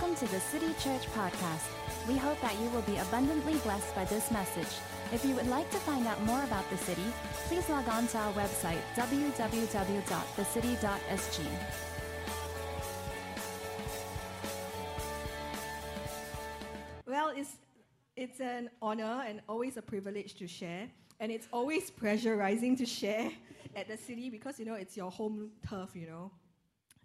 Welcome to the City Church Podcast. We hope that you will be abundantly blessed by this message. If you would like to find out more about the city, please log on to our website, www.thecity.sg. Well, it's, it's an honor and always a privilege to share. And it's always pressurizing to share at the city because, you know, it's your home turf, you know.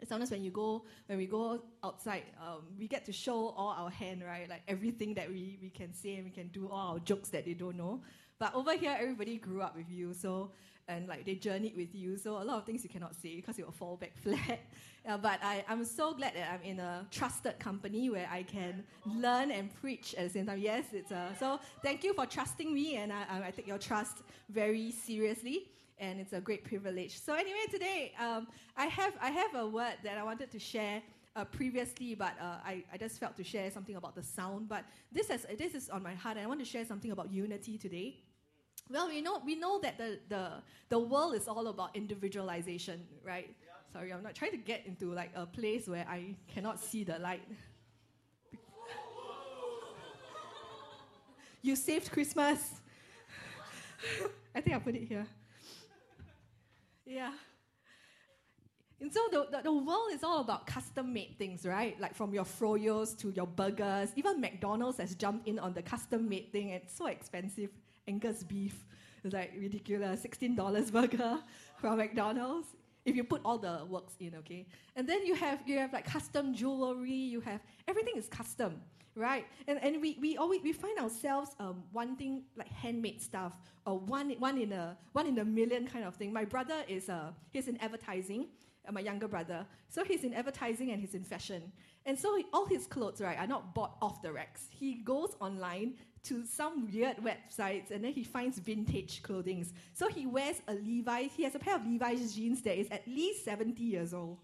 Sometimes when you go, when we go outside, um, we get to show all our hand, right? Like everything that we, we can say and we can do all our jokes that they don't know. But over here, everybody grew up with you, so and like they journeyed with you. So a lot of things you cannot say because it will fall back flat. Yeah, but I, I'm so glad that I'm in a trusted company where I can learn and preach at the same time. Yes, it's a, so thank you for trusting me, and I, I take your trust very seriously and it's a great privilege. So anyway, today um, I have I have a word that I wanted to share. Uh, previously, but uh, I, I just felt to share something about the sound. But this is, this is on my heart, and I want to share something about unity today. Well, we know, we know that the, the, the world is all about individualization, right? Yeah. Sorry, I'm not trying to get into like a place where I cannot see the light. you saved Christmas. I think I'll put it here. Yeah. And so the, the, the, world is all about custom made things, right? Like from your froyos to your burgers. Even McDonald's has jumped in on the custom made thing. It's so expensive. Angus beef is like ridiculous. $16 burger from McDonald's. If you put all the works in, okay? And then you have you have like custom jewelry, you have everything is custom right? And, and we, we always we find ourselves um, wanting like handmade stuff or one, one, in a, one in a million kind of thing. My brother is uh, he's in advertising, uh, my younger brother. So he's in advertising and he's in fashion. And so he, all his clothes, right, are not bought off the racks. He goes online to some weird websites and then he finds vintage clothing. So he wears a Levi's, he has a pair of Levi's jeans that is at least 70 years old.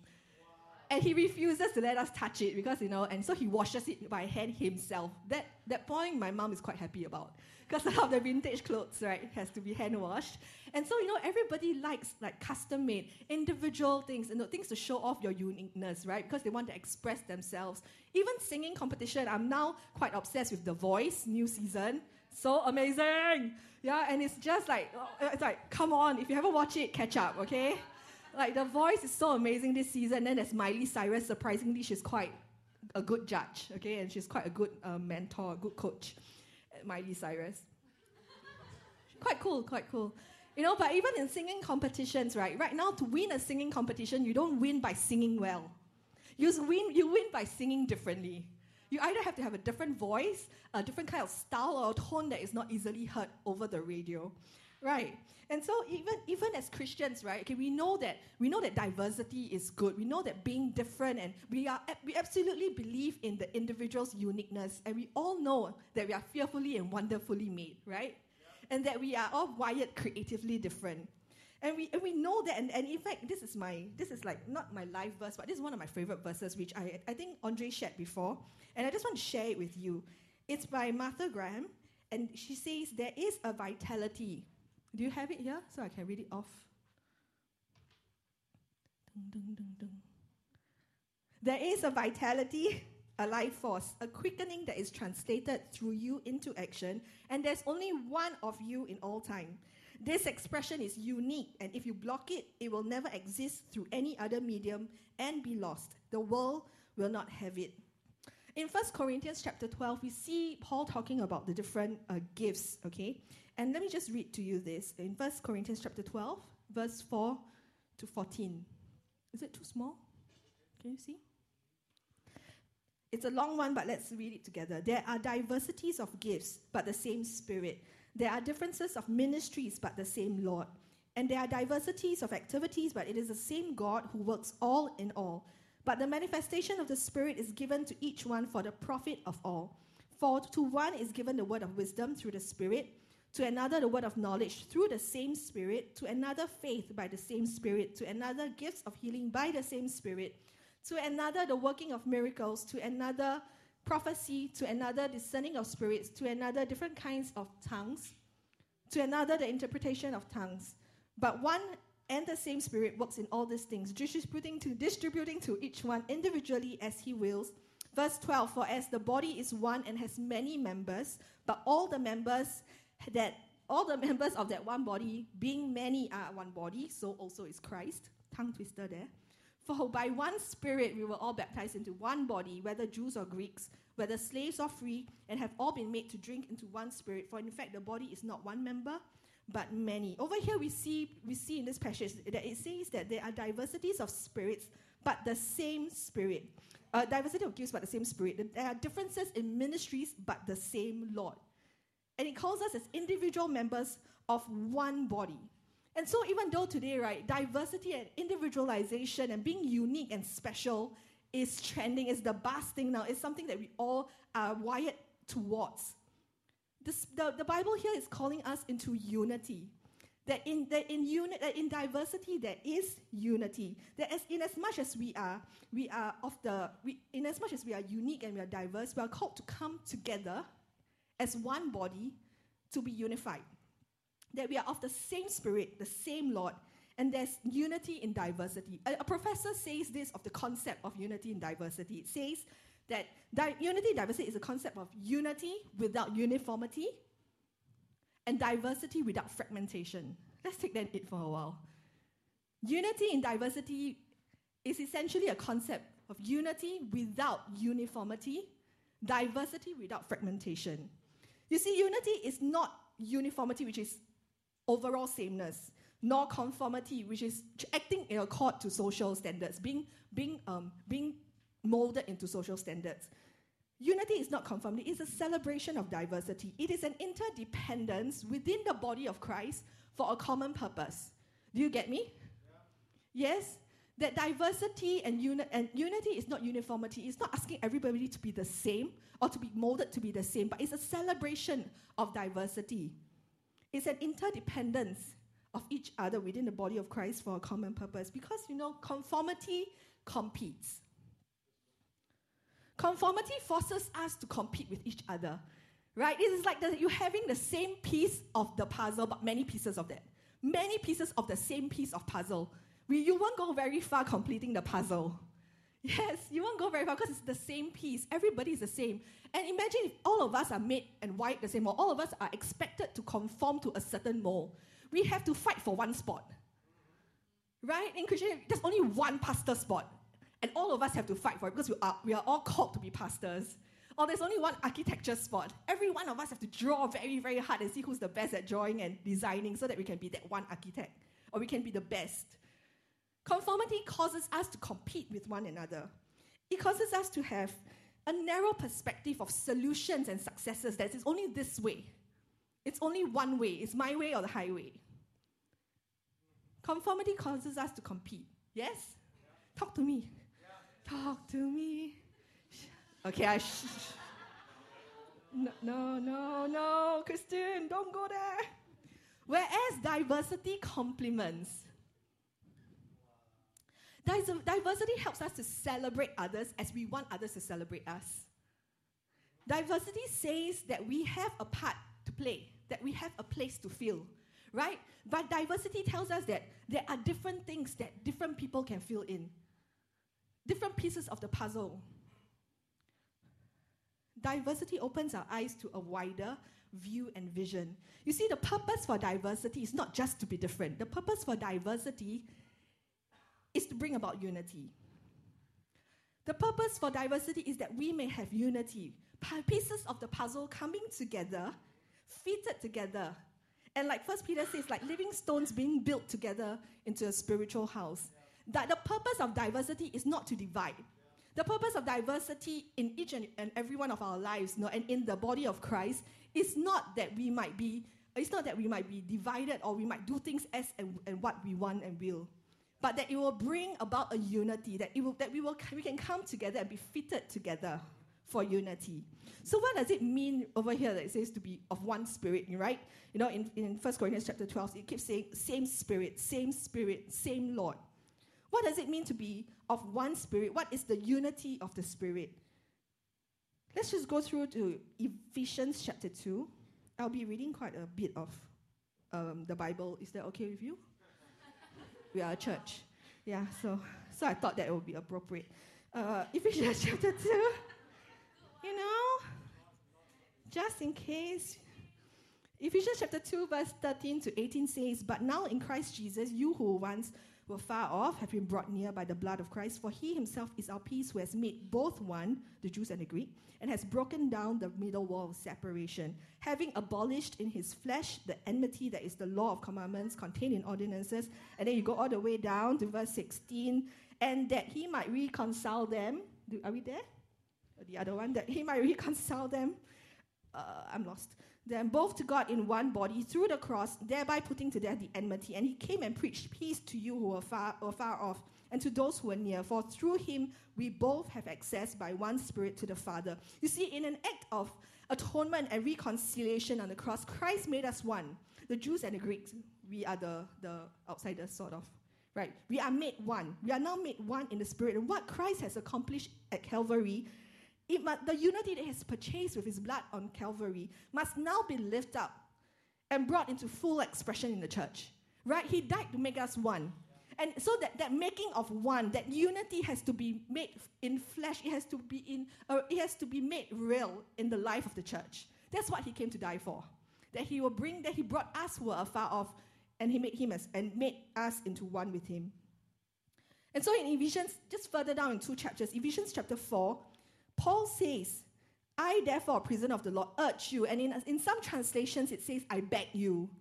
And he refuses to let us touch it because you know and so he washes it by hand himself. That that point my mom is quite happy about. Because a lot of the vintage clothes right has to be hand washed and so you know everybody likes like custom made individual things and you know, things to show off your uniqueness right because they want to express themselves even singing competition i'm now quite obsessed with the voice new season so amazing yeah and it's just like it's like come on if you haven't watched it catch up okay like the voice is so amazing this season. Then there's Miley Cyrus. Surprisingly, she's quite a good judge, okay, and she's quite a good uh, mentor, good coach. Miley Cyrus. quite cool, quite cool. You know, but even in singing competitions, right? Right now, to win a singing competition, you don't win by singing well. You win, you win by singing differently. You either have to have a different voice, a different kind of style or tone that is not easily heard over the radio. Right. And so even even as Christians, right? Okay, we know that we know that diversity is good. We know that being different and we are we absolutely believe in the individual's uniqueness and we all know that we are fearfully and wonderfully made, right? And that we are all wired creatively different. And we, and we know that, and, and in fact, this is my, this is like not my live verse, but this is one of my favorite verses, which I, I think Andre shared before. And I just want to share it with you. It's by Martha Graham, and she says, There is a vitality do you have it here so I can read it off? Dun, dun, dun, there is a vitality, a life force, a quickening that is translated through you into action, and there's only one of you in all time. This expression is unique, and if you block it, it will never exist through any other medium and be lost. The world will not have it. In 1 Corinthians chapter 12, we see Paul talking about the different uh, gifts, okay? And let me just read to you this in 1 Corinthians chapter 12, verse 4 to 14. Is it too small? Can you see? It's a long one, but let's read it together. There are diversities of gifts, but the same Spirit. There are differences of ministries, but the same Lord. And there are diversities of activities, but it is the same God who works all in all. But the manifestation of the Spirit is given to each one for the profit of all. For to one is given the word of wisdom through the Spirit to another the word of knowledge through the same Spirit, to another faith by the same Spirit, to another gifts of healing by the same Spirit, to another the working of miracles, to another prophecy, to another discerning of spirits, to another different kinds of tongues, to another the interpretation of tongues. But one and the same Spirit works in all these things, distributing to, distributing to each one individually as he wills Verse 12 For as the body is one and has many members, but all the members that all the members of that one body, being many, are one body, so also is Christ. Tongue twister there. For by one Spirit we were all baptized into one body, whether Jews or Greeks, whether slaves or free, and have all been made to drink into one Spirit. For in fact, the body is not one member, but many. Over here, we see we see in this passage that it says that there are diversities of spirits, but the same Spirit. Uh, diversity of gifts, but the same Spirit. There are differences in ministries, but the same Lord. And it calls us as individual members of one body. And so, even though today, right, diversity and individualization and being unique and special is trending, is the best thing now, it's something that we all are wired towards. This, the, the Bible here is calling us into unity. That in, that in, uni, that in diversity there is unity. That as, in as much as we are, we are of the, we, in as much as we are unique and we are diverse, we are called to come together as one body to be unified. That we are of the same spirit, the same Lord, and there's unity in diversity. A, a professor says this of the concept of unity in diversity. It says that di- unity in diversity is a concept of unity without uniformity and diversity without fragmentation. Let's take that in for a while. Unity in diversity is essentially a concept of unity without uniformity, diversity without fragmentation. You see, unity is not uniformity, which is overall sameness, nor conformity, which is acting in accord to social standards, being, being, um, being molded into social standards. Unity is not conformity, it's a celebration of diversity. It is an interdependence within the body of Christ for a common purpose. Do you get me? Yeah. Yes? That diversity and, uni- and unity is not uniformity. It's not asking everybody to be the same or to be molded to be the same, but it's a celebration of diversity. It's an interdependence of each other within the body of Christ for a common purpose because, you know, conformity competes. Conformity forces us to compete with each other, right? It is like the, you having the same piece of the puzzle, but many pieces of that. Many pieces of the same piece of puzzle. We, you won't go very far completing the puzzle. Yes, you won't go very far because it's the same piece. Everybody is the same. And imagine if all of us are made and wired the same, or all of us are expected to conform to a certain mold. We have to fight for one spot. Right? In Christianity, there's only one pastor spot. And all of us have to fight for it because we are, we are all called to be pastors. Or there's only one architecture spot. Every one of us have to draw very, very hard and see who's the best at drawing and designing so that we can be that one architect. Or we can be the best. Conformity causes us to compete with one another. It causes us to have a narrow perspective of solutions and successes that is only this way. It's only one way. It's my way or the highway. Conformity causes us to compete. Yes? Yeah. Talk to me. Yeah. Talk to me. Okay, I. Sh- no, no, no, no, Christine, don't go there. Whereas diversity complements. Diversity helps us to celebrate others as we want others to celebrate us. Diversity says that we have a part to play, that we have a place to fill, right? But diversity tells us that there are different things that different people can fill in, different pieces of the puzzle. Diversity opens our eyes to a wider view and vision. You see, the purpose for diversity is not just to be different, the purpose for diversity is to bring about unity. The purpose for diversity is that we may have unity, pieces of the puzzle coming together, fitted together. And like First Peter says, like living stones being built together into a spiritual house. That the purpose of diversity is not to divide. The purpose of diversity in each and, every one of our lives, you know, and in the body of Christ, is not that we might be, it's not that we might be divided or we might do things as and, and what we want and will but that it will bring about a unity, that, will, that we, will, we can come together and be fitted together for unity. So what does it mean over here that it says to be of one spirit, right? You know, in, in 1 Corinthians chapter 12, it keeps saying same spirit, same spirit, same Lord. What does it mean to be of one spirit? What is the unity of the spirit? Let's just go through to Ephesians chapter 2. I'll be reading quite a bit of um, the Bible. Is that okay with you? We are a church. Yeah, so, so I thought that would be appropriate. Uh, Ephesians chapter 2. You know, just in case. Ephesians chapter 2, verse 13 to 18 says, But now in Christ Jesus, you who once were far off have been brought near by the blood of Christ, for he himself is our peace, who has made both one, the Jews and the Greek, and has broken down the middle wall of separation, having abolished in his flesh the enmity that is the law of commandments contained in ordinances. And then you go all the way down to verse 16, and that he might reconcile them. Do, are we there? The other one, that he might reconcile them. Uh, I'm lost them both to God in one body through the cross, thereby putting to death the enmity. And he came and preached peace to you who were far, were far off and to those who are near. For through him we both have access by one Spirit to the Father. You see, in an act of atonement and reconciliation on the cross, Christ made us one. The Jews and the Greeks, we are the, the outsiders, sort of. Right? We are made one. We are now made one in the Spirit. And what Christ has accomplished at Calvary it must, the unity that he has purchased with his blood on Calvary must now be lifted up and brought into full expression in the church. Right? He died to make us one. And so that, that making of one, that unity has to be made in flesh, it has to be in uh, it has to be made real in the life of the church. That's what he came to die for. That he will bring, that he brought us who are far off, and he made him as and made us into one with him. And so in Ephesians, just further down in two chapters, Ephesians chapter 4, Paul says, I, therefore, a prisoner of the Lord, urge you, and in, in some translations it says, I beg you.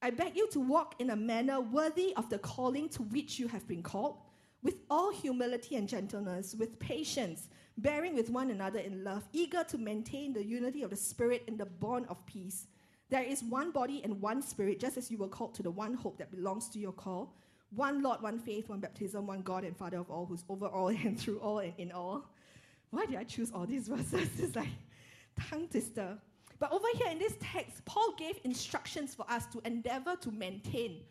I beg you to walk in a manner worthy of the calling to which you have been called, with all humility and gentleness, with patience, bearing with one another in love, eager to maintain the unity of the Spirit in the bond of peace. There is one body and one Spirit, just as you were called to the one hope that belongs to your call. One Lord, one faith, one baptism, one God and Father of all, who's over all and through all and in all why did I choose all these verses? It's like tongue twister. But over here in this text, Paul gave instructions for us to endeavor to maintain.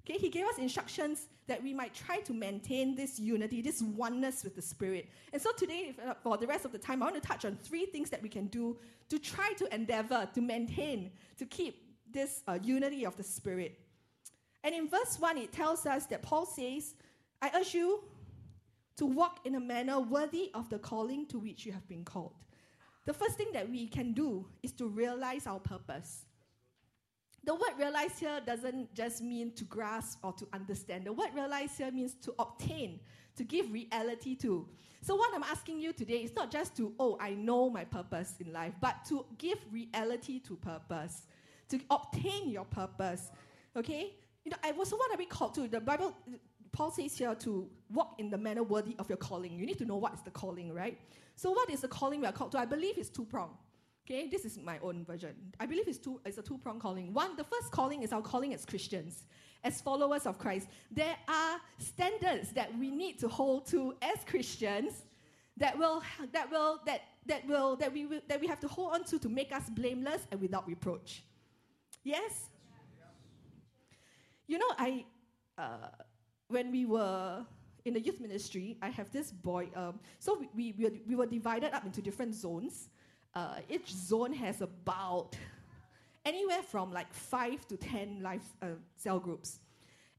Okay, he gave us instructions that we might try to maintain this unity, this oneness with the Spirit. And so today, uh, for the rest of the time, I want to touch on three things that we can do to try to endeavor, to maintain, to keep this uh, unity of the Spirit. And in verse 1, it tells us that Paul says, I urge you to walk in a manner worthy of the calling to which you have been called. The first thing that we can do is to realize our purpose. The word realize here doesn't just mean to grasp or to understand. The word realize here means to obtain, to give reality to. So, what I'm asking you today is not just to, oh, I know my purpose in life, but to give reality to purpose, to obtain your purpose. Okay? You know, I, so what are we called to? The Bible, Paul says here to walk in the manner worthy of your calling. You need to know what is the calling, right? So, what is the calling we are called to? I believe it's two prong. Okay, this is my own version. I believe it's, two, it's a two prong calling. One, the first calling is our calling as Christians, as followers of Christ. There are standards that we need to hold to as Christians that will that will that that will that we will, that we have to hold on to to make us blameless and without reproach. Yes. You know, I uh, when we were in the youth ministry, I have this boy. Um, so we, we, we, were divided up into different zones. Uh, each zone has about anywhere from like five to ten life uh, cell groups.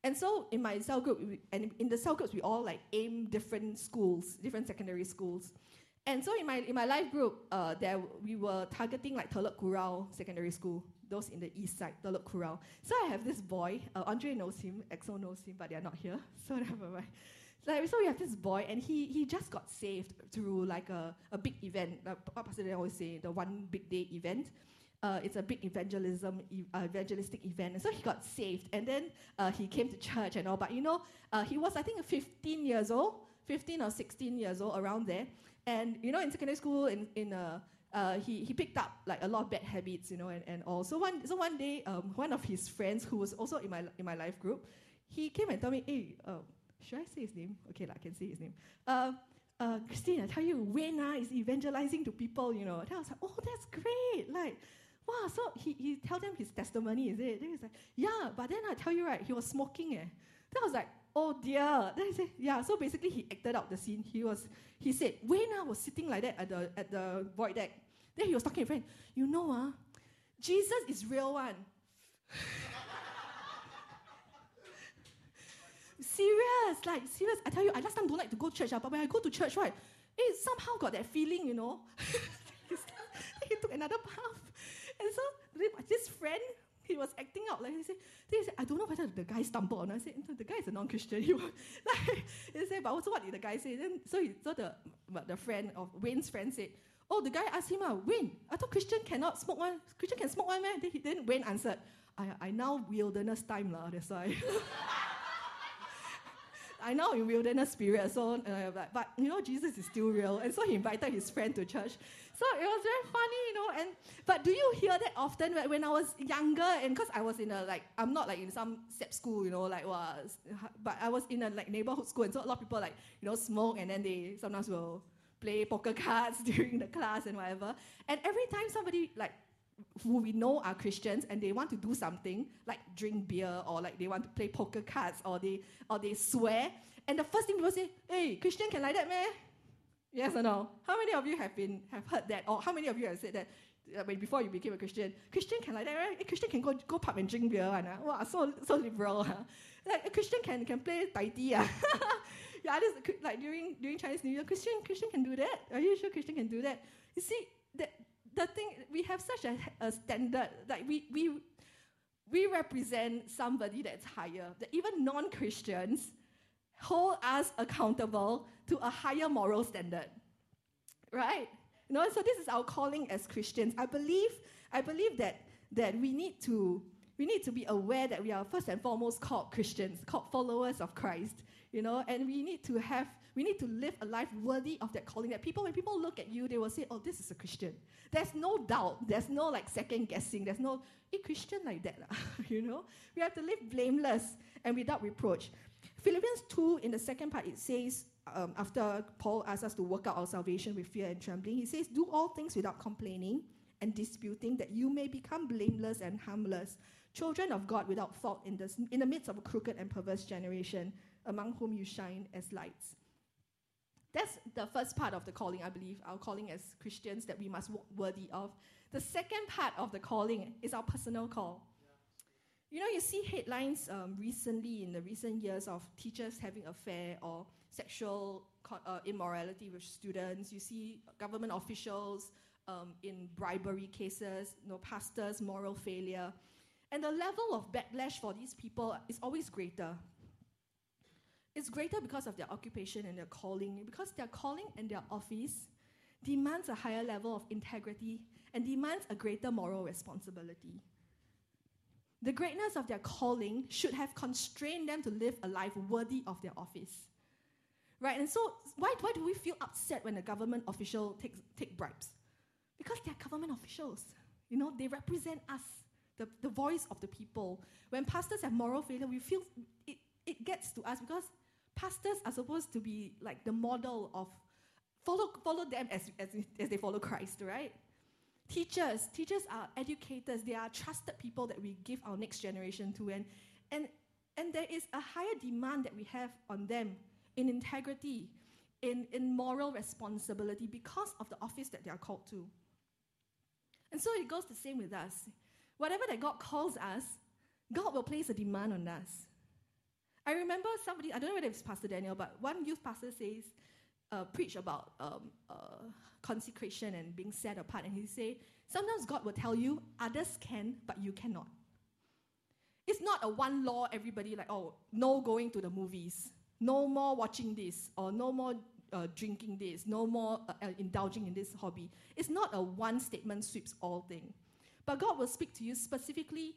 And so in my cell group, we, and in the cell groups, we all like aim different schools, different secondary schools. And so in my in my life group, uh, there we were targeting like Telok Kurau Secondary School those in the east side, Telok Kurau. So I have this boy, uh, Andre knows him, EXO knows him, but they are not here, so never mind. Like, so we have this boy, and he, he just got saved through like a, a big event. Like Pastor they always say, the one big day event. Uh, it's a big evangelism, uh, evangelistic event. And so he got saved, and then uh, he came to church and all. But you know, uh, he was I think 15 years old, 15 or 16 years old, around there. And you know, in secondary school, in in a uh, he, he picked up like a lot of bad habits, you know, and, and all. So one, so one day, um, one of his friends who was also in my, in my life group, he came and told me, hey, uh, should I say his name? Okay, like, I can say his name. Uh, uh, Christine, I tell you, Wayne uh, is evangelizing to people, you know. I was like, oh, that's great. Like, wow, so he, he tell them his testimony, is it? Then he's like, yeah, but then I tell you, right, he was smoking, eh. Then I was like, oh dear. Then he said, yeah, so basically he acted out the scene. He was, he said, Wayne uh, was sitting like that at the, at the void deck. Then he was talking to a friend, you know, uh, Jesus is real one. serious, like serious. I tell you, I last time don't like to go to church, uh, but when I go to church, right, it somehow got that feeling, you know. he took another path. And so this friend, he was acting out like he said, he said, I don't know whether the guy stumbled or not. I said, the guy is a non-Christian. He, like, he said, but also what did the guy say? Then so he, so the the friend of Wayne's friend said, Oh, the guy asked him, ah, Wayne, I thought Christian cannot smoke one. Christian can smoke one, man. Then, he, then Wayne answered, I, I now wilderness time, lah, that's why. I know in wilderness spirit, so uh, but, but, you know Jesus is still real, and so he invited his friend to church. So it was very funny, you know. And but do you hear that often? When I was younger, and because I was in a like I'm not like in some step school, you know, like was, but I was in a like neighborhood school, and so a lot of people like you know smoke, and then they sometimes will play poker cards during the class and whatever. And every time somebody like who we know are Christians and they want to do something like drink beer or like they want to play poker cards or they or they swear. And the first thing people say, hey, Christian can like that, man? Yes or no? How many of you have been have heard that? Or how many of you have said that uh, when before you became a Christian? Christian can like that, right? A Christian can go go pub and drink beer, and uh, wow, so so liberal. Huh? Like a Christian can can play tai ti. Uh. Yeah, this like during during Chinese New Year, Christian Christian can do that. Are you sure Christian can do that? You see, that the thing we have such a, a standard like we we we represent somebody that's higher that even non-christians hold us accountable to a higher moral standard right you know so this is our calling as christians i believe i believe that that we need to we need to be aware that we are first and foremost called christians called followers of christ you know and we need to have we need to live a life worthy of that calling. That people when people look at you they will say oh this is a christian. There's no doubt there's no like second guessing there's no a christian like that you know? We have to live blameless and without reproach. Philippians 2 in the second part it says um, after paul asks us to work out our salvation with fear and trembling he says do all things without complaining and disputing that you may become blameless and harmless children of god without fault in, this, in the midst of a crooked and perverse generation among whom you shine as lights that's the first part of the calling, I believe, our calling as Christians that we must walk worthy of. The second part of the calling is our personal call. You know, you see headlines um, recently in the recent years of teachers having affair or sexual co- uh, immorality with students. You see government officials um, in bribery cases, you know, pastors' moral failure. And the level of backlash for these people is always greater it's greater because of their occupation and their calling, because their calling and their office demands a higher level of integrity and demands a greater moral responsibility. The greatness of their calling should have constrained them to live a life worthy of their office. Right? And so, why, why do we feel upset when a government official takes take bribes? Because they're government officials. You know, they represent us, the, the voice of the people. When pastors have moral failure, we feel it, it gets to us because pastors are supposed to be like the model of follow, follow them as, as, as they follow Christ, right? Teachers, teachers are educators, they are trusted people that we give our next generation to. And, and, and there is a higher demand that we have on them in integrity, in, in moral responsibility because of the office that they are called to. And so it goes the same with us. Whatever that God calls us, God will place a demand on us. I remember somebody, I don't know whether it's Pastor Daniel, but one youth pastor says, uh, preach about um, uh, consecration and being set apart. And he say, sometimes God will tell you, others can, but you cannot. It's not a one law, everybody like, oh, no going to the movies, no more watching this, or no more uh, drinking this, no more uh, uh indulging in this hobby. It's not a one statement sweeps all thing. But God will speak to you specifically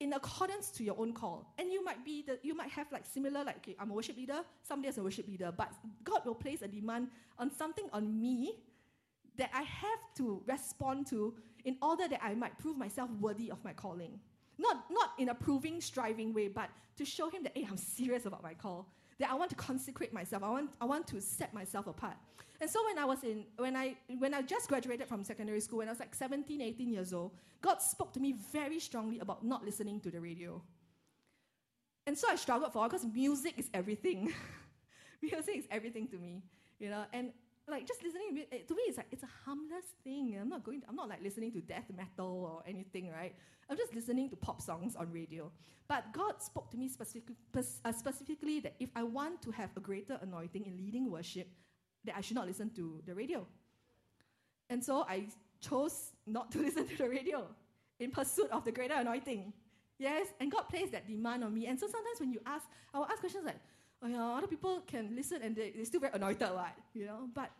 in accordance to your own call. And you might be the, you might have like similar like okay, I'm a worship leader, somebody is a worship leader, but God will place a demand on something on me that I have to respond to in order that I might prove myself worthy of my calling. Not not in a proving, striving way, but to show him that hey, I'm serious about my call. That I want to consecrate myself. I want I want to set myself apart. And so when I was in, when I, when I just graduated from secondary school, when I was like 17, 18 years old, God spoke to me very strongly about not listening to the radio. And so I struggled for because music is everything. music is everything to me, you know. And like just listening to me, it's like it's a harmless thing. I'm not going. To, I'm not like listening to death metal or anything, right? I'm just listening to pop songs on radio. But God spoke to me specific, uh, specifically that if I want to have a greater anointing in leading worship, that I should not listen to the radio. And so I chose not to listen to the radio in pursuit of the greater anointing. Yes, and God placed that demand on me. And so sometimes when you ask, I will ask questions like, oh yeah, other people can listen and they, they're still very anointed, right? You know, but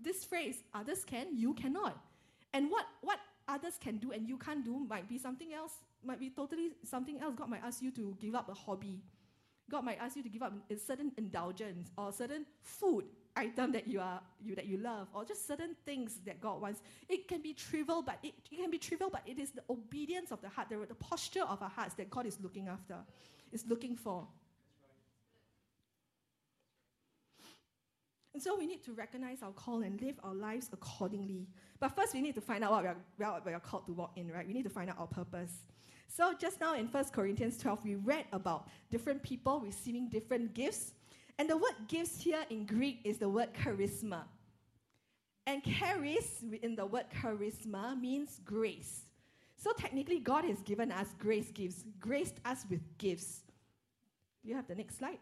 this phrase, others can, you cannot. And what, what others can do and you can't do might be something else, might be totally something else. God might ask you to give up a hobby. God might ask you to give up a certain indulgence or certain food item that you are you that you love or just certain things that God wants. It can be trivial, but it, it can be trivial, but it is the obedience of the heart, the, the posture of our hearts that God is looking after, is looking for. And so we need to recognize our call and live our lives accordingly. But first, we need to find out what we are, what we are called to walk in, right? We need to find out our purpose. So just now in 1 Corinthians 12, we read about different people receiving different gifts. And the word gifts here in Greek is the word charisma. And charis in the word charisma means grace. So technically, God has given us grace gifts, graced us with gifts. You have the next slide.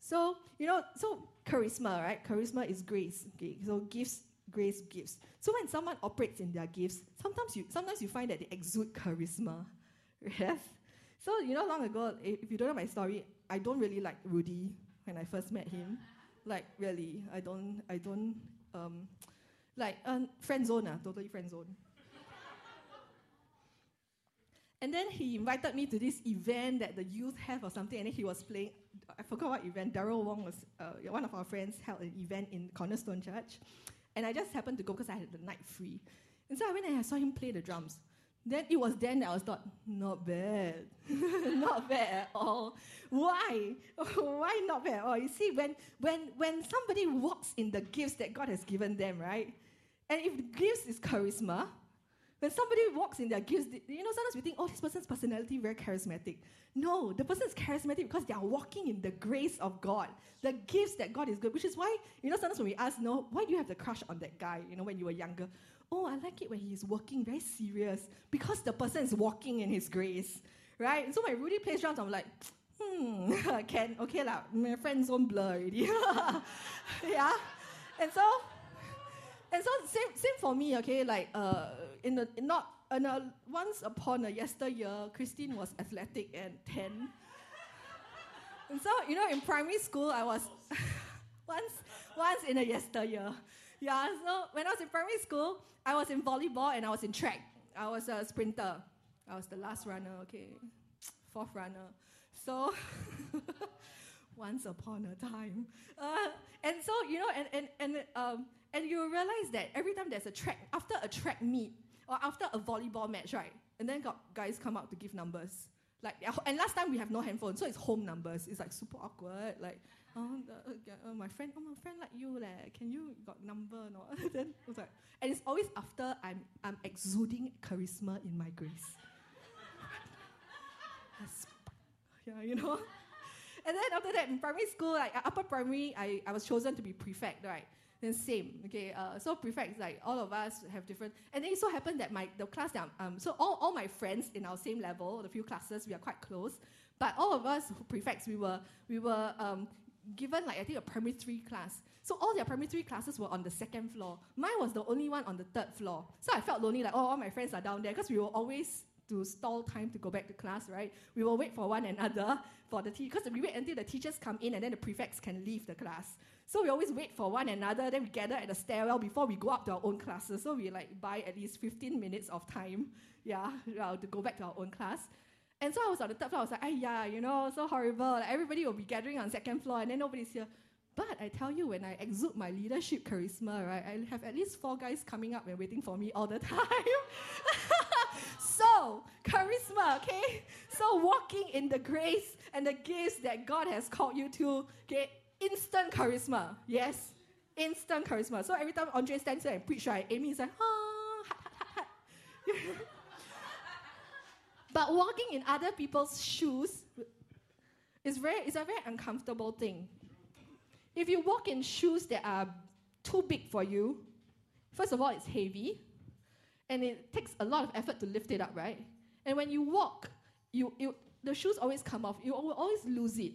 So, you know, so charisma, right? Charisma is grace. Okay? So gifts, grace, gifts. So when someone operates in their gifts, sometimes you sometimes you find that they exude charisma. Yes? So, you know, long ago, if you don't know my story, I don't really like Rudy when I first met him. Like, really, I don't, I don't, um, like, um, friend zone, uh, totally friend zone. and then he invited me to this event that the youth have or something, and then he was playing, I forgot what event, Daryl Wong was, uh, one of our friends held an event in Cornerstone Church, and I just happened to go because I had the night free. And so I went and I saw him play the drums. Then it was then that I was thought, not bad. not bad at all. Why? Why not bad at all? You see, when, when, when somebody walks in the gifts that God has given them, right? And if the gifts is charisma, when somebody walks in their gifts, you know, sometimes we think, oh, this person's personality very charismatic. No, the person is charismatic because they are walking in the grace of God, the gifts that God is good, which is why, you know, sometimes when we ask, no, why do you have the crush on that guy, you know, when you were younger? Oh, I like it when he's working very serious because the person is walking in his grace, right? And so when Rudy plays drums, I'm like, hmm, can, okay, lah, my friends don't blur already. yeah? And so, and so same, same for me, okay, like, uh, in the, in not, in a, once upon a yesteryear, Christine was athletic and 10. and so, you know, in primary school, I was once, once in a yesteryear. Yeah, so when I was in primary school, I was in volleyball and I was in track. I was a sprinter. I was the last runner, okay. Fourth runner. So, once upon a time. Uh, and so, you know, and, and, and, um, and you realize that every time there's a track, after a track meet, or after a volleyball match, right? And then got guys come out to give numbers. Like, and last time we have no handphone, so it's home numbers. It's like super awkward. Like, oh, the, uh, my friend, oh, my friend like you, leh. Can you got number not? then was like, and it's always after I'm, I'm exuding charisma in my grace. yeah, you know. And then after that, in primary school, like upper primary, I, I was chosen to be prefect, right? Then same, okay. Uh, so prefects, like all of us have different. And then it so happened that my the class that I'm, um, so all, all my friends in our same level, the few classes, we are quite close. But all of us prefects, we were we were um, given like I think a primary three class. So all their primary three classes were on the second floor. Mine was the only one on the third floor. So I felt lonely, like oh, all my friends are down there because we were always to stall time to go back to class, right? We will wait for one another for the teacher because we wait until the teachers come in and then the prefects can leave the class. So we always wait for one another, then we gather at the stairwell before we go up to our own classes. So we like buy at least 15 minutes of time, yeah, uh, to go back to our own class. And so I was on the third floor, I was like, yeah, you know, so horrible. Like, everybody will be gathering on second floor and then nobody's here. But I tell you, when I exude my leadership charisma, right, I have at least four guys coming up and waiting for me all the time. So, charisma, okay? So, walking in the grace and the gifts that God has called you to, okay? instant charisma. Yes, instant charisma. So every time Andre stands there and preach, right, Amy is like, ah, but walking in other people's shoes is very, it's a very uncomfortable thing. If you walk in shoes that are too big for you, first of all, it's heavy, and it takes a lot of effort to lift it up, right? And when you walk, you, you the shoes always come off. You will always lose it.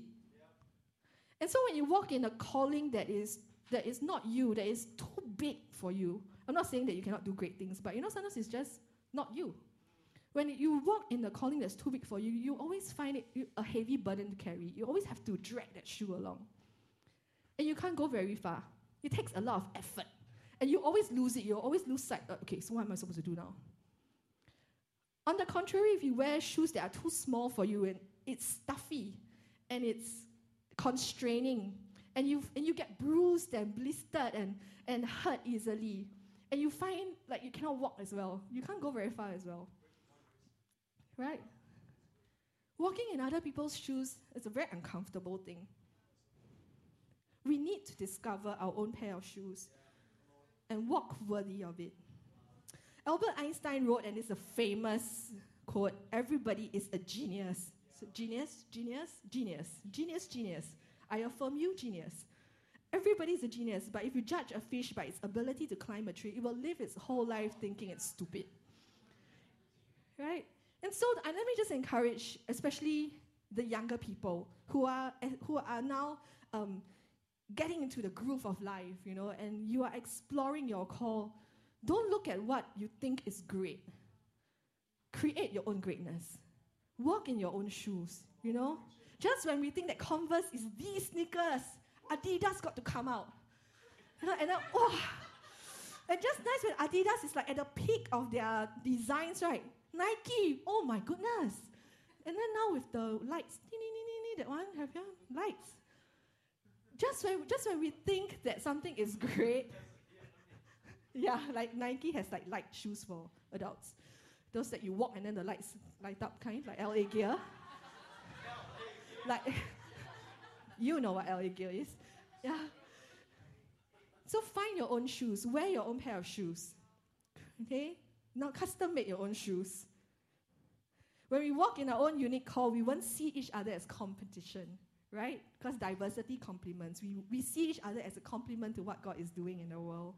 And so when you walk in a calling that is that is not you, that is too big for you, I'm not saying that you cannot do great things, but you know, sometimes it's just not you. When you walk in a calling that's too big for you, you always find it a heavy burden to carry. You always have to drag that shoe along. And you can't go very far. It takes a lot of effort. And you always lose it. You always lose sight. Uh, okay, so what am I supposed to do now? On the contrary, if you wear shoes that are too small for you and it's stuffy and it's constraining and you, and you get bruised and blistered and, and hurt easily, and you find like you cannot walk as well, you can't go very far as well. Right? Walking in other people's shoes is a very uncomfortable thing. We need to discover our own pair of shoes and walk worthy of it. Albert Einstein wrote, and it's a famous quote everybody is a genius. So genius, genius, genius, genius, genius. I affirm you, genius. Everybody is a genius, but if you judge a fish by its ability to climb a tree, it will live its whole life thinking it's stupid. Right? And so, and let me just encourage, especially the younger people who are, who are now um, getting into the groove of life, you know, and you are exploring your call. Don't look at what you think is great. Create your own greatness. Walk in your own shoes, you know. Just when we think that Converse is the sneakers, Adidas got to come out. You know, and then, oh, and just nice when Adidas is like at the peak of their designs, right? Nike, oh my goodness. And then now with the lights, that one, have you lights? Just when, just when we think that something is great, yeah, like Nike has like light shoes for adults. Those that you walk and then the lights light up kind, of like LA gear. like, you know what LA gear is. Yeah. So find your own shoes, wear your own pair of shoes. Okay? Now custom make your own shoes. When we walk in our own unique call, we won't see each other as competition, right? Because diversity complements. We, we see each other as a complement to what God is doing in the world.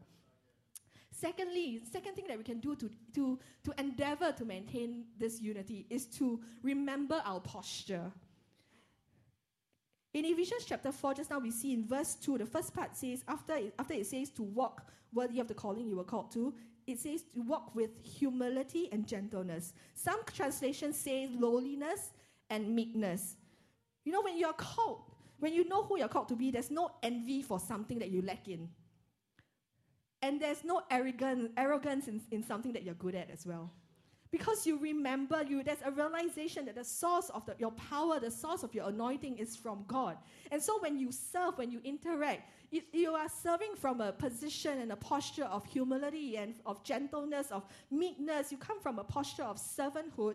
Secondly, second thing that we can do to, to, to endeavor to maintain this unity is to remember our posture. In Ephesians chapter 4, just now we see in verse 2, the first part says, after it, after it says to walk worthy of the calling you were called to, it says to walk with humility and gentleness. Some translations say lowliness and meekness. You know, when you're called, when you know who you're called to be, there's no envy for something that you lack in. And there's no arrogance, arrogance in, in something that you're good at as well. Because you remember, you there's a realization that the source of the, your power, the source of your anointing is from God. And so when you serve, when you interact, you, you are serving from a position and a posture of humility and of gentleness, of meekness. You come from a posture of servanthood.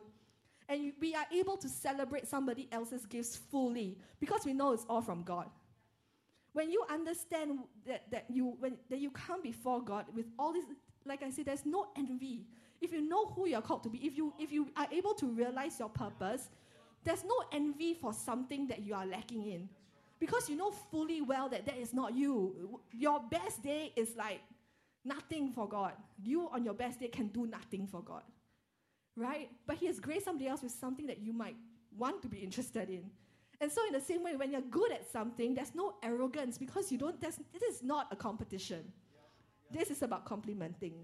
And we are able to celebrate somebody else's gifts fully because we know it's all from God. When you understand that, that, you, when, that you come before God with all this, like I said, there's no envy. If you know who you're called to be, if you, if you are able to realize your purpose, there's no envy for something that you are lacking in. Because you know fully well that that is not you. Your best day is like nothing for God. You on your best day can do nothing for God. Right? But He has graced somebody else with something that you might want to be interested in. And so, in the same way, when you're good at something, there's no arrogance because you don't, this is not a competition. This is about complementing.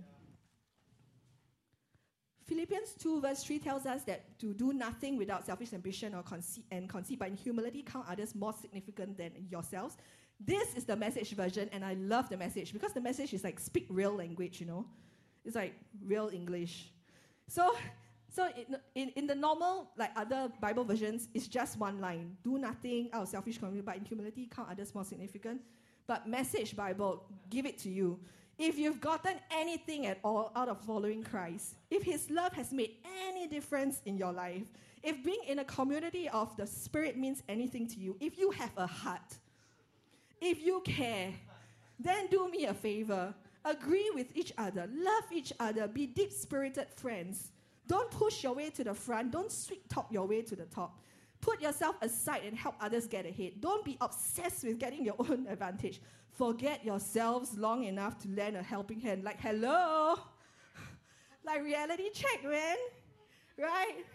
Philippians 2, verse 3 tells us that to do nothing without selfish ambition or conceit, and conceit, but in humility count others more significant than yourselves. This is the message version, and I love the message because the message is like speak real language, you know? It's like real English. So, so in, in, in the normal, like other Bible versions, it's just one line do nothing out of selfish community, but in humility count others more significant. But message Bible, give it to you if you've gotten anything at all out of following Christ, if His love has made any difference in your life, if being in a community of the Spirit means anything to you, if you have a heart, if you care, then do me a favor. Agree with each other, love each other, be deep spirited friends. Don't push your way to the front, don't sweet talk your way to the top. Put yourself aside and help others get ahead. Don't be obsessed with getting your own advantage forget yourselves long enough to lend a helping hand. Like, hello? like reality check, man. Right?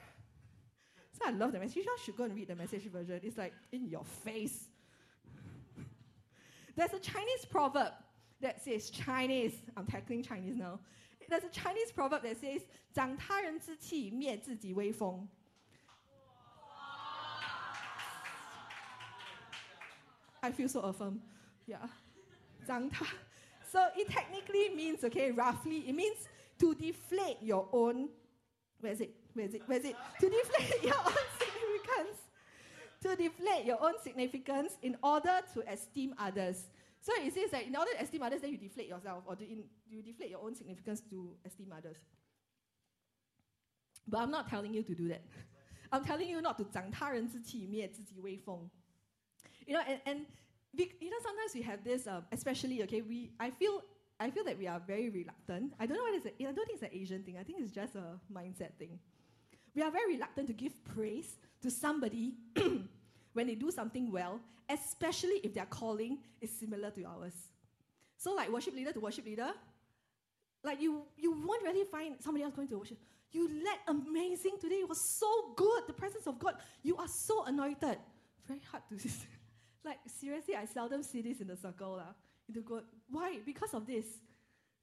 So I love the message. You should go and read the message version. It's like in your face. There's a Chinese proverb that says Chinese. I'm tackling Chinese now There's a Chinese proverb that says 长他人之气，灭自己威风. I feel so affirmed. Yeah. 长他. So it technically means, okay, roughly, it means to deflate your own, where is it? Where is it? Where is it? to deflate your own significance. To deflate your own significance in order to esteem others. So it says that in order to esteem others, then you deflate yourself, or do in, you deflate your own significance to esteem others. But I'm not telling you to do that. I'm telling you not to 长他人之气，灭自己威风. You know, and, and we, you know, sometimes we have this, um, especially, okay, we, I feel, I feel that we are very reluctant. I don't know what it is, I don't think it's an Asian thing. I think it's just a mindset thing. We are very reluctant to give praise to somebody when they do something well, especially if their calling is similar to ours. So, like worship leader to worship leader, like you, you won't really find somebody else going to worship. You led amazing today. It was so good. The presence of God. You are so anointed. Very hard to like seriously. I seldom see this in the circle lah. You go why? Because of this,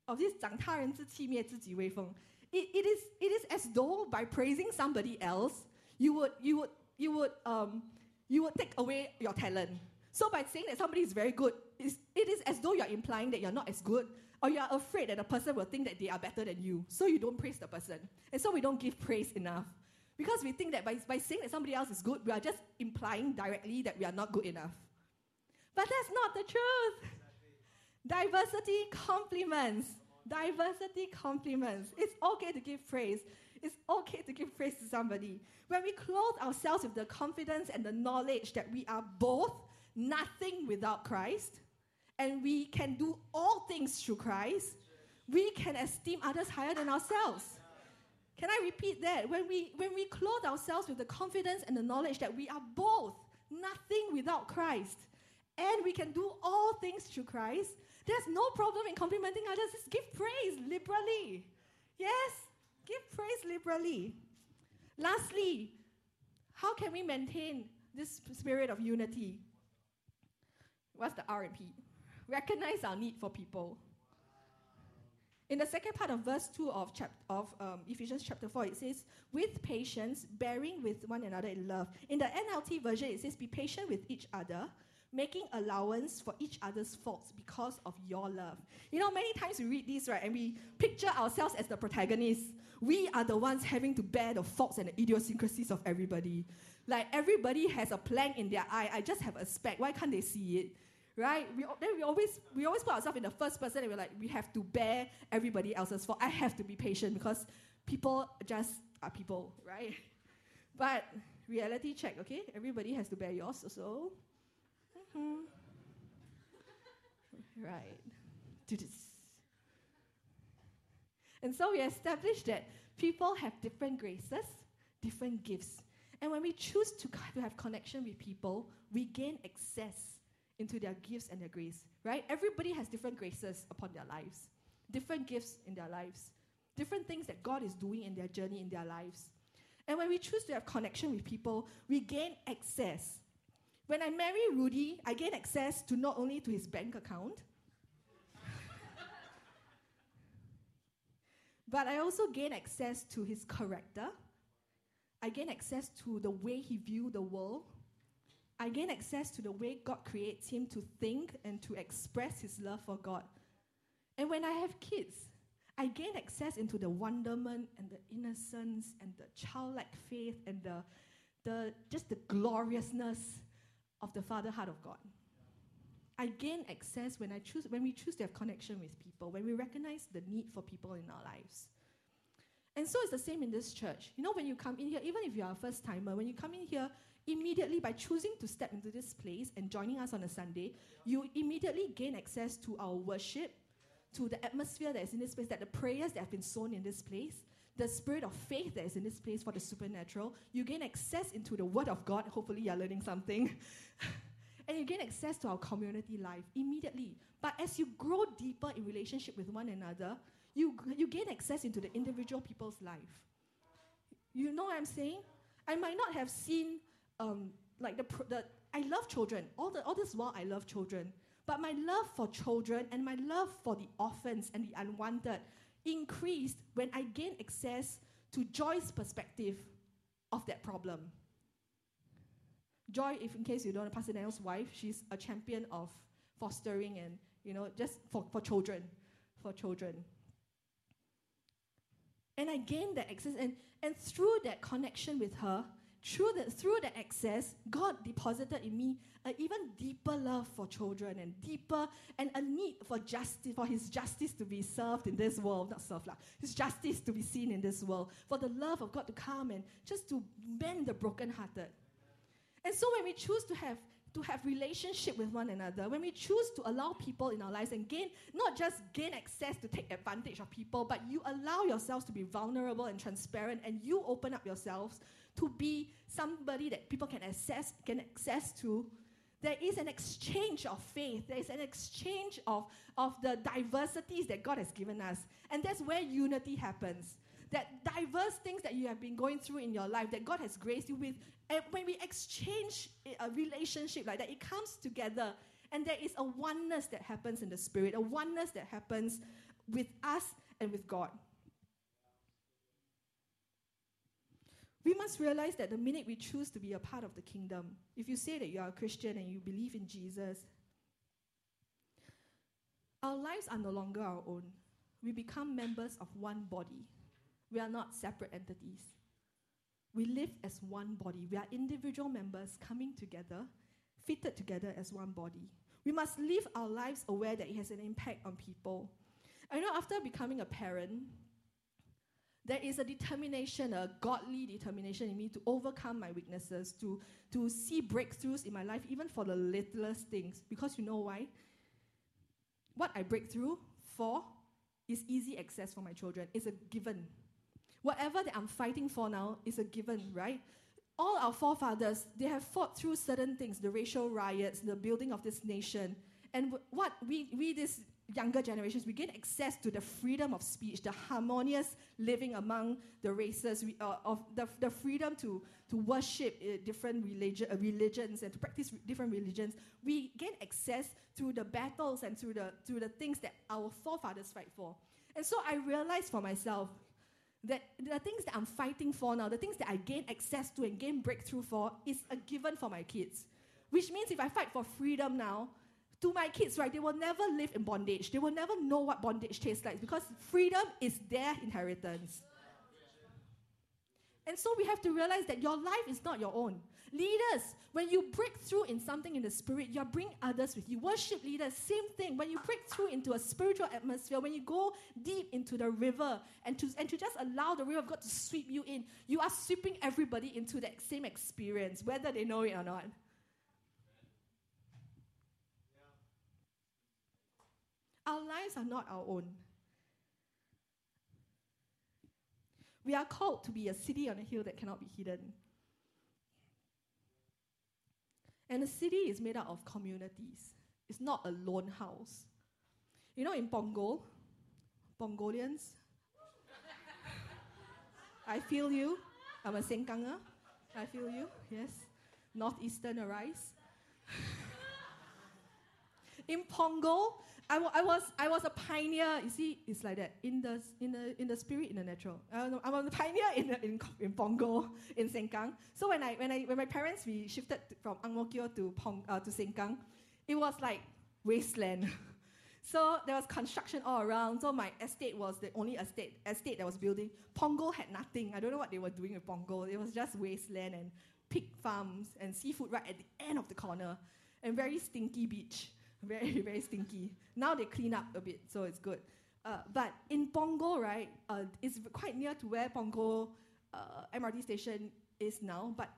of this 长他人之气灭自己威风. It, it is it is as though by praising somebody else, you would you would you would um you would take away your talent. So by saying that somebody is very good, it is as though you're implying that you're not as good or you are afraid that the person will think that they are better than you. So you don't praise the person. And so we don't give praise enough. Because we think that by, by saying that somebody else is good, we are just implying directly that we are not good enough. But that's not the truth. Diversity compliments. Diversity compliments. It's okay to give praise. It's okay to give praise to somebody. When we clothe ourselves with the confidence and the knowledge that we are both nothing without Christ, and we can do all things through Christ, we can esteem others higher than ourselves. Can I repeat that? When we, when we clothe ourselves with the confidence and the knowledge that we are both nothing without Christ, and we can do all things through Christ, there's no problem in complimenting others. Just give praise liberally. Yes, give praise liberally. Lastly, how can we maintain this spirit of unity? What's the R and P? recognize our need for people. In the second part of verse 2 of, chap- of um, Ephesians chapter 4, it says, with patience, bearing with one another in love. In the NLT version, it says, be patient with each other, making allowance for each other's faults because of your love. You know, many times we read this, right, and we picture ourselves as the protagonists. We are the ones having to bear the faults and the idiosyncrasies of everybody. Like, everybody has a plank in their eye. I just have a speck. Why can't they see it? right? We, then we always we always put ourselves in the first person, and we're like, we have to bear everybody else's fault. I have to be patient because people just are people, right? But reality check, okay? Everybody has to bear yours also. Mm-hmm. Right. Do this. And so we established that people have different graces, different gifts. And when we choose to have connection with people, we gain access into their gifts and their grace, right? Everybody has different graces upon their lives, different gifts in their lives, different things that God is doing in their journey in their lives. And when we choose to have connection with people, we gain access. When I marry Rudy, I gain access to not only to his bank account, but I also gain access to his character. I gain access to the way he views the world, I gain access to the way God creates him to think and to express his love for God. And when I have kids, I gain access into the wonderment and the innocence and the childlike faith and the, the just the gloriousness of the father heart of God. I gain access when I choose when we choose to have connection with people, when we recognize the need for people in our lives. And so it's the same in this church. You know, when you come in here, even if you are a first timer, when you come in here, immediately by choosing to step into this place and joining us on a Sunday, you immediately gain access to our worship, to the atmosphere that is in this place, that the prayers that have been sown in this place, the spirit of faith that is in this place for the supernatural. You gain access into the Word of God. Hopefully, you're learning something. and you gain access to our community life immediately. But as you grow deeper in relationship with one another, you, you gain access into the individual people's life. You know what I'm saying? I might not have seen um, like the, the I love children. All, the, all this while, I love children. But my love for children and my love for the orphans and the unwanted increased when I gained access to Joy's perspective of that problem. Joy, if in case you don't know, Pastor Daniel's wife, she's a champion of fostering and, you know, just for, for children, for children. And I gained that access, and, and through that connection with her, through the, through the access, God deposited in me an even deeper love for children and deeper and a need for justice, for His justice to be served in this world, not served, lah, His justice to be seen in this world, for the love of God to come and just to mend the brokenhearted. And so when we choose to have to have relationship with one another, when we choose to allow people in our lives and gain, not just gain access to take advantage of people, but you allow yourselves to be vulnerable and transparent and you open up yourselves to be somebody that people can access, can access to, there is an exchange of faith. There is an exchange of, of the diversities that God has given us. And that's where unity happens. That diverse things that you have been going through in your life that God has graced you with, and when we exchange a relationship like that, it comes together. And there is a oneness that happens in the spirit, a oneness that happens with us and with God. We must realize that the minute we choose to be a part of the kingdom, if you say that you are a Christian and you believe in Jesus, our lives are no longer our own. We become members of one body. We are not separate entities. We live as one body. We are individual members coming together, fitted together as one body. We must live our lives aware that it has an impact on people. I know after becoming a parent, there is a determination, a godly determination in me to overcome my weaknesses, to, to see breakthroughs in my life, even for the littlest things. Because you know why? What I break through for is easy access for my children. It's a given. Whatever that I'm fighting for now is a given, right? All our forefathers, they have fought through certain things the racial riots, the building of this nation. And what we, we, this younger generations, we gain access to the freedom of speech, the harmonious living among the races, we, uh, of the, the freedom to, to worship uh, different religi- uh, religions and to practice different religions. We gain access to the battles and to the, through the things that our forefathers fight for. And so I realized for myself that the things that I'm fighting for now, the things that I gain access to and gain breakthrough for, is a given for my kids. Which means if I fight for freedom now, to my kids, right, they will never live in bondage. They will never know what bondage tastes like because freedom is their inheritance. And so we have to realize that your life is not your own. Leaders, when you break through in something in the spirit, you bring others with you. Worship leaders, same thing. When you break through into a spiritual atmosphere, when you go deep into the river and to, and to just allow the river of God to sweep you in, you are sweeping everybody into that same experience, whether they know it or not. Our lives are not our own. We are called to be a city on a hill that cannot be hidden. And a city is made up of communities. It's not a lone house. You know, in Punggol, Punggolians, I feel you. I'm a Sengkanger. I feel you. Yes. Northeastern arise. in Punggol, I, was I was a pioneer. You see, it's like that in the in the in the spirit, in the natural. I was, I was a pioneer in in in Punggol in Sengkang. So when I when I when my parents we shifted from Ang Mo Kio to Pong, uh, to Sengkang, it was like wasteland. so there was construction all around. So my estate was the only estate estate that was building. Punggol had nothing. I don't know what they were doing with Punggol. It was just wasteland and pig farms and seafood right at the end of the corner, and very stinky beach. Very, very stinky. Now they clean up a bit, so it's good. Uh, but in Punggol, right, uh, it's quite near to where Punggol uh, MRT station is now. But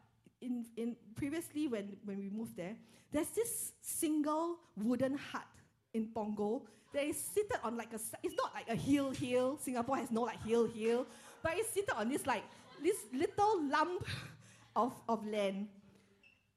in, in previously, when, when we moved there, there's this single wooden hut in Punggol that is seated on like a. It's not like a hill hill. Singapore has no like hill hill, but it's seated on this like this little lump of, of land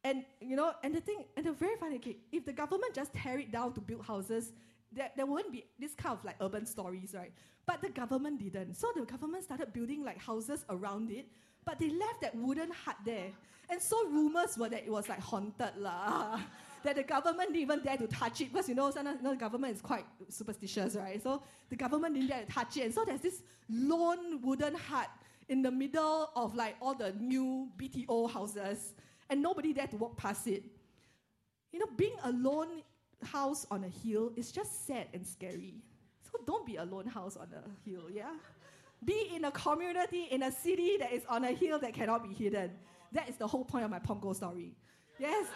and you know, and the thing, and the very funny, okay, if the government just tear it down to build houses, there, there wouldn't be this kind of like urban stories, right? But the government didn't. So the government started building like houses around it, but they left that wooden hut there. And so rumors were that it was like haunted lah. that the government didn't even dare to touch it because you know, sometimes, you know the government is quite superstitious, right? So the government didn't dare to touch it. And so there's this lone wooden hut in the middle of like all the new BTO houses, and nobody dared to walk past it. You know, being a lone house on a hill is just sad and scary. So don't be a lone house on a hill, yeah? Be in a community, in a city that is on a hill that cannot be hidden. That is the whole point of my Punggol story. Yes?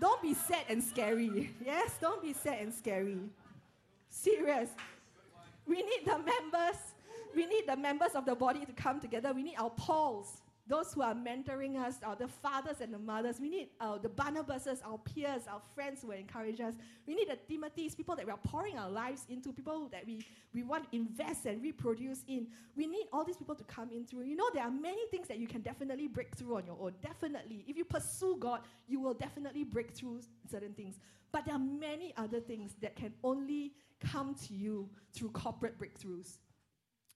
don't be sad and scary. Yes? Don't be sad and scary. Serious. We need the members. We need the members of the body to come together. We need our Pauls those who are mentoring us, our, the fathers and the mothers. We need uh, the Barnabases, our peers, our friends who encourage us. We need the Timothys, people that we are pouring our lives into, people that we, we want to invest and reproduce in. We need all these people to come in through. You know, there are many things that you can definitely break through on your own. Definitely. If you pursue God, you will definitely break through certain things. But there are many other things that can only come to you through corporate breakthroughs,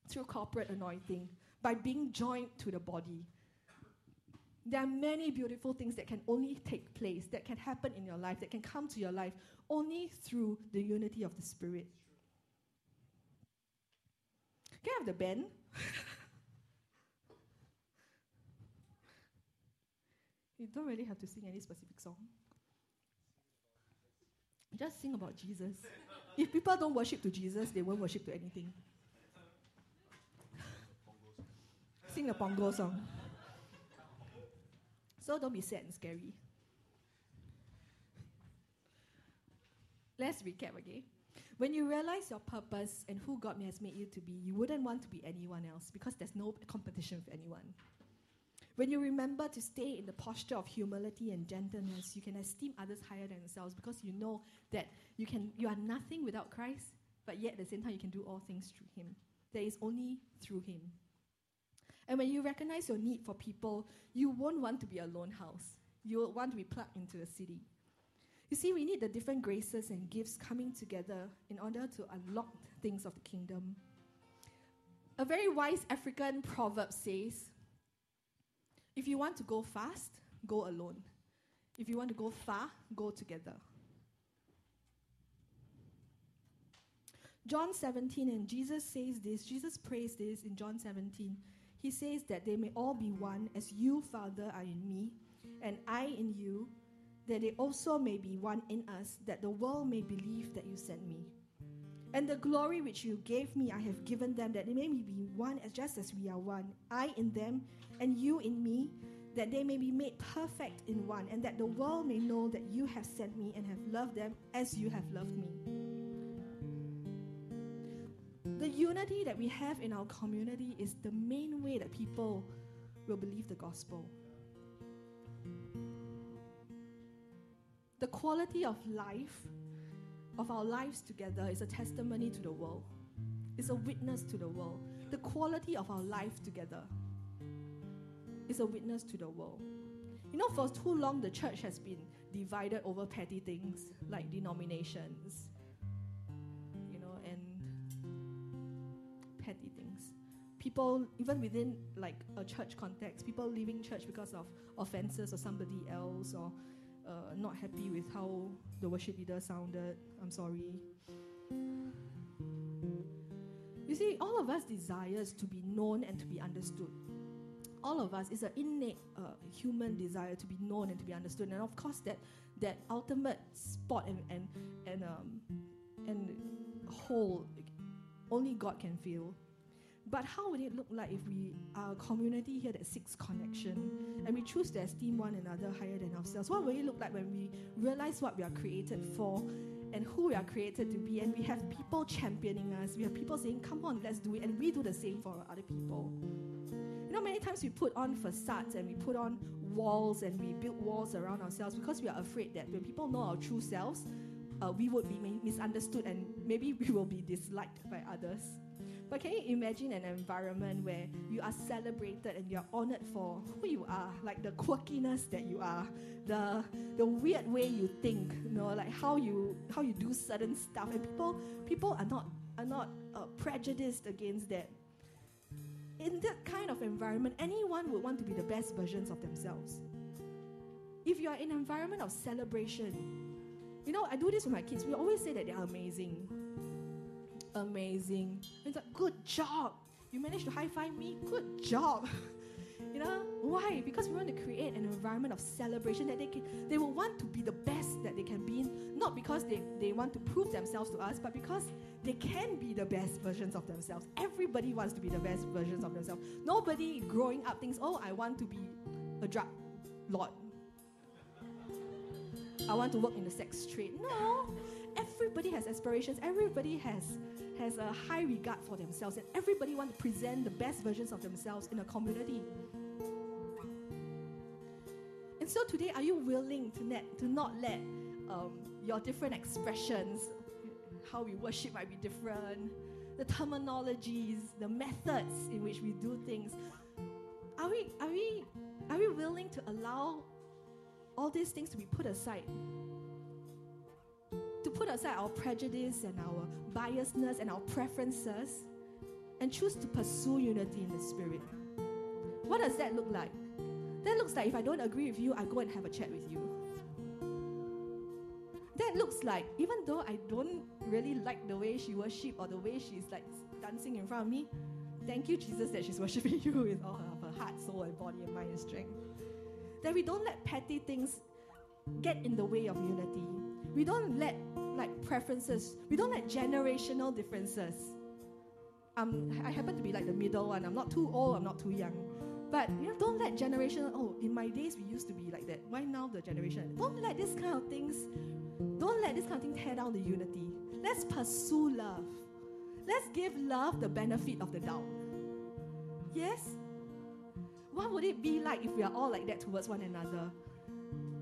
through corporate anointing, by being joined to the body. There are many beautiful things that can only take place, that can happen in your life, that can come to your life only through the unity of the Spirit. Can I have the band? you don't really have to sing any specific song. Just sing about Jesus. If people don't worship to Jesus, they won't worship to anything. Sing a Punggol song. So don't be sad and scary. Let's recap again. When you realize your purpose and who God has made you to be, you wouldn't want to be anyone else because there's no competition with anyone. When you remember to stay in the posture of humility and gentleness, you can esteem others higher than yourselves because you know that you, can, you are nothing without Christ, but yet at the same time you can do all things through Him. There is only through Him. And when you recognize your need for people, you won't want to be a lone house. You will want to be plugged into a city. You see, we need the different graces and gifts coming together in order to unlock things of the kingdom. A very wise African proverb says if you want to go fast, go alone. If you want to go far, go together. John 17, and Jesus says this, Jesus prays this in John 17 he says that they may all be one, as you, Father, are in me, and I in you, that they also may be one in us, that the world may believe that you sent me. And the glory which you gave me, I have given them, that they may be one as just as we are one, I in them, and you in me, that they may be made perfect in one, and that the world may know that you have sent me and have loved them as you have loved me. The unity that we have in our community is the main way that people will believe the gospel. The quality of life, of our lives together, is a testimony to the world, it's a witness to the world. The quality of our life together is a witness to the world. You know, for too long, the church has been divided over petty things like denominations, people, even within like a church context, people leaving church because of offenses or somebody else or uh, not happy with how the worship leader sounded. I'm sorry. You see, all of us desires to be known and to be understood. All of us is an innate uh, human desire to be known and to be understood, and of course that that ultimate spot and and and um, and whole only God can feel. But how would it look like if we are a community here that seeks connection and we choose to esteem one another higher than ourselves? What will it look like when we realize what we are created for and who we are created to be? And we have people championing us. We have people saying, Come on, let's do it. And we do the same for other people. You know, many times we put on facades and we put on walls and we build walls around ourselves because we are afraid that when people know our true selves, uh, we would be misunderstood and maybe we will be disliked by others. But can you imagine an environment where you are celebrated and you're honored for who you are, like the quirkiness that you are, the the weird way you think, you know, like how you how you do certain stuff, and people people are not are not uh, prejudiced against that. In that kind of environment, anyone would want to be the best versions of themselves. if you are in an environment of celebration, you know, I do this with my kids. We always say that they are amazing. Amazing. It's like, good job. You managed to high five me. Good job. you know why? Because we want to create an environment of celebration that they can. They will want to be the best that they can be. in. Not because they, they want to prove themselves to us, but because they can be the best versions of themselves. Everybody wants to be the best versions of themselves. Nobody growing up thinks, oh, I want to be a drug lord. I want to work in the sex trade. No. Everybody has aspirations. Everybody has has a high regard for themselves, and everybody wants to present the best versions of themselves in a community. And so today, are you willing to, net, to not let um, your different expressions, how we worship might be different, the terminologies, the methods in which we do things, are we, are we, are we willing to allow all these things to be put aside to put aside our prejudice and our biasness and our preferences and choose to pursue unity in the spirit. What does that look like? That looks like if I don't agree with you, I go and have a chat with you. That looks like even though I don't really like the way she worship or the way she's like dancing in front of me, thank you, Jesus, that she's worshiping you with all of her heart, soul, and body and mind and strength. That we don't let petty things get in the way of unity we don't let like preferences, we don't let generational differences. Um, I happen to be like the middle one. I'm not too old, I'm not too young. But you know, don't let generation, oh, in my days we used to be like that. Why now the generation? Don't let this kind of things, don't let this kind of thing tear down the unity. Let's pursue love. Let's give love the benefit of the doubt. Yes? What would it be like if we are all like that towards one another?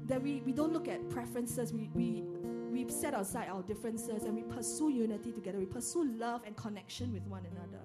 That we, we don't look at preferences, we, we we set aside our differences and we pursue unity together. We pursue love and connection with one another.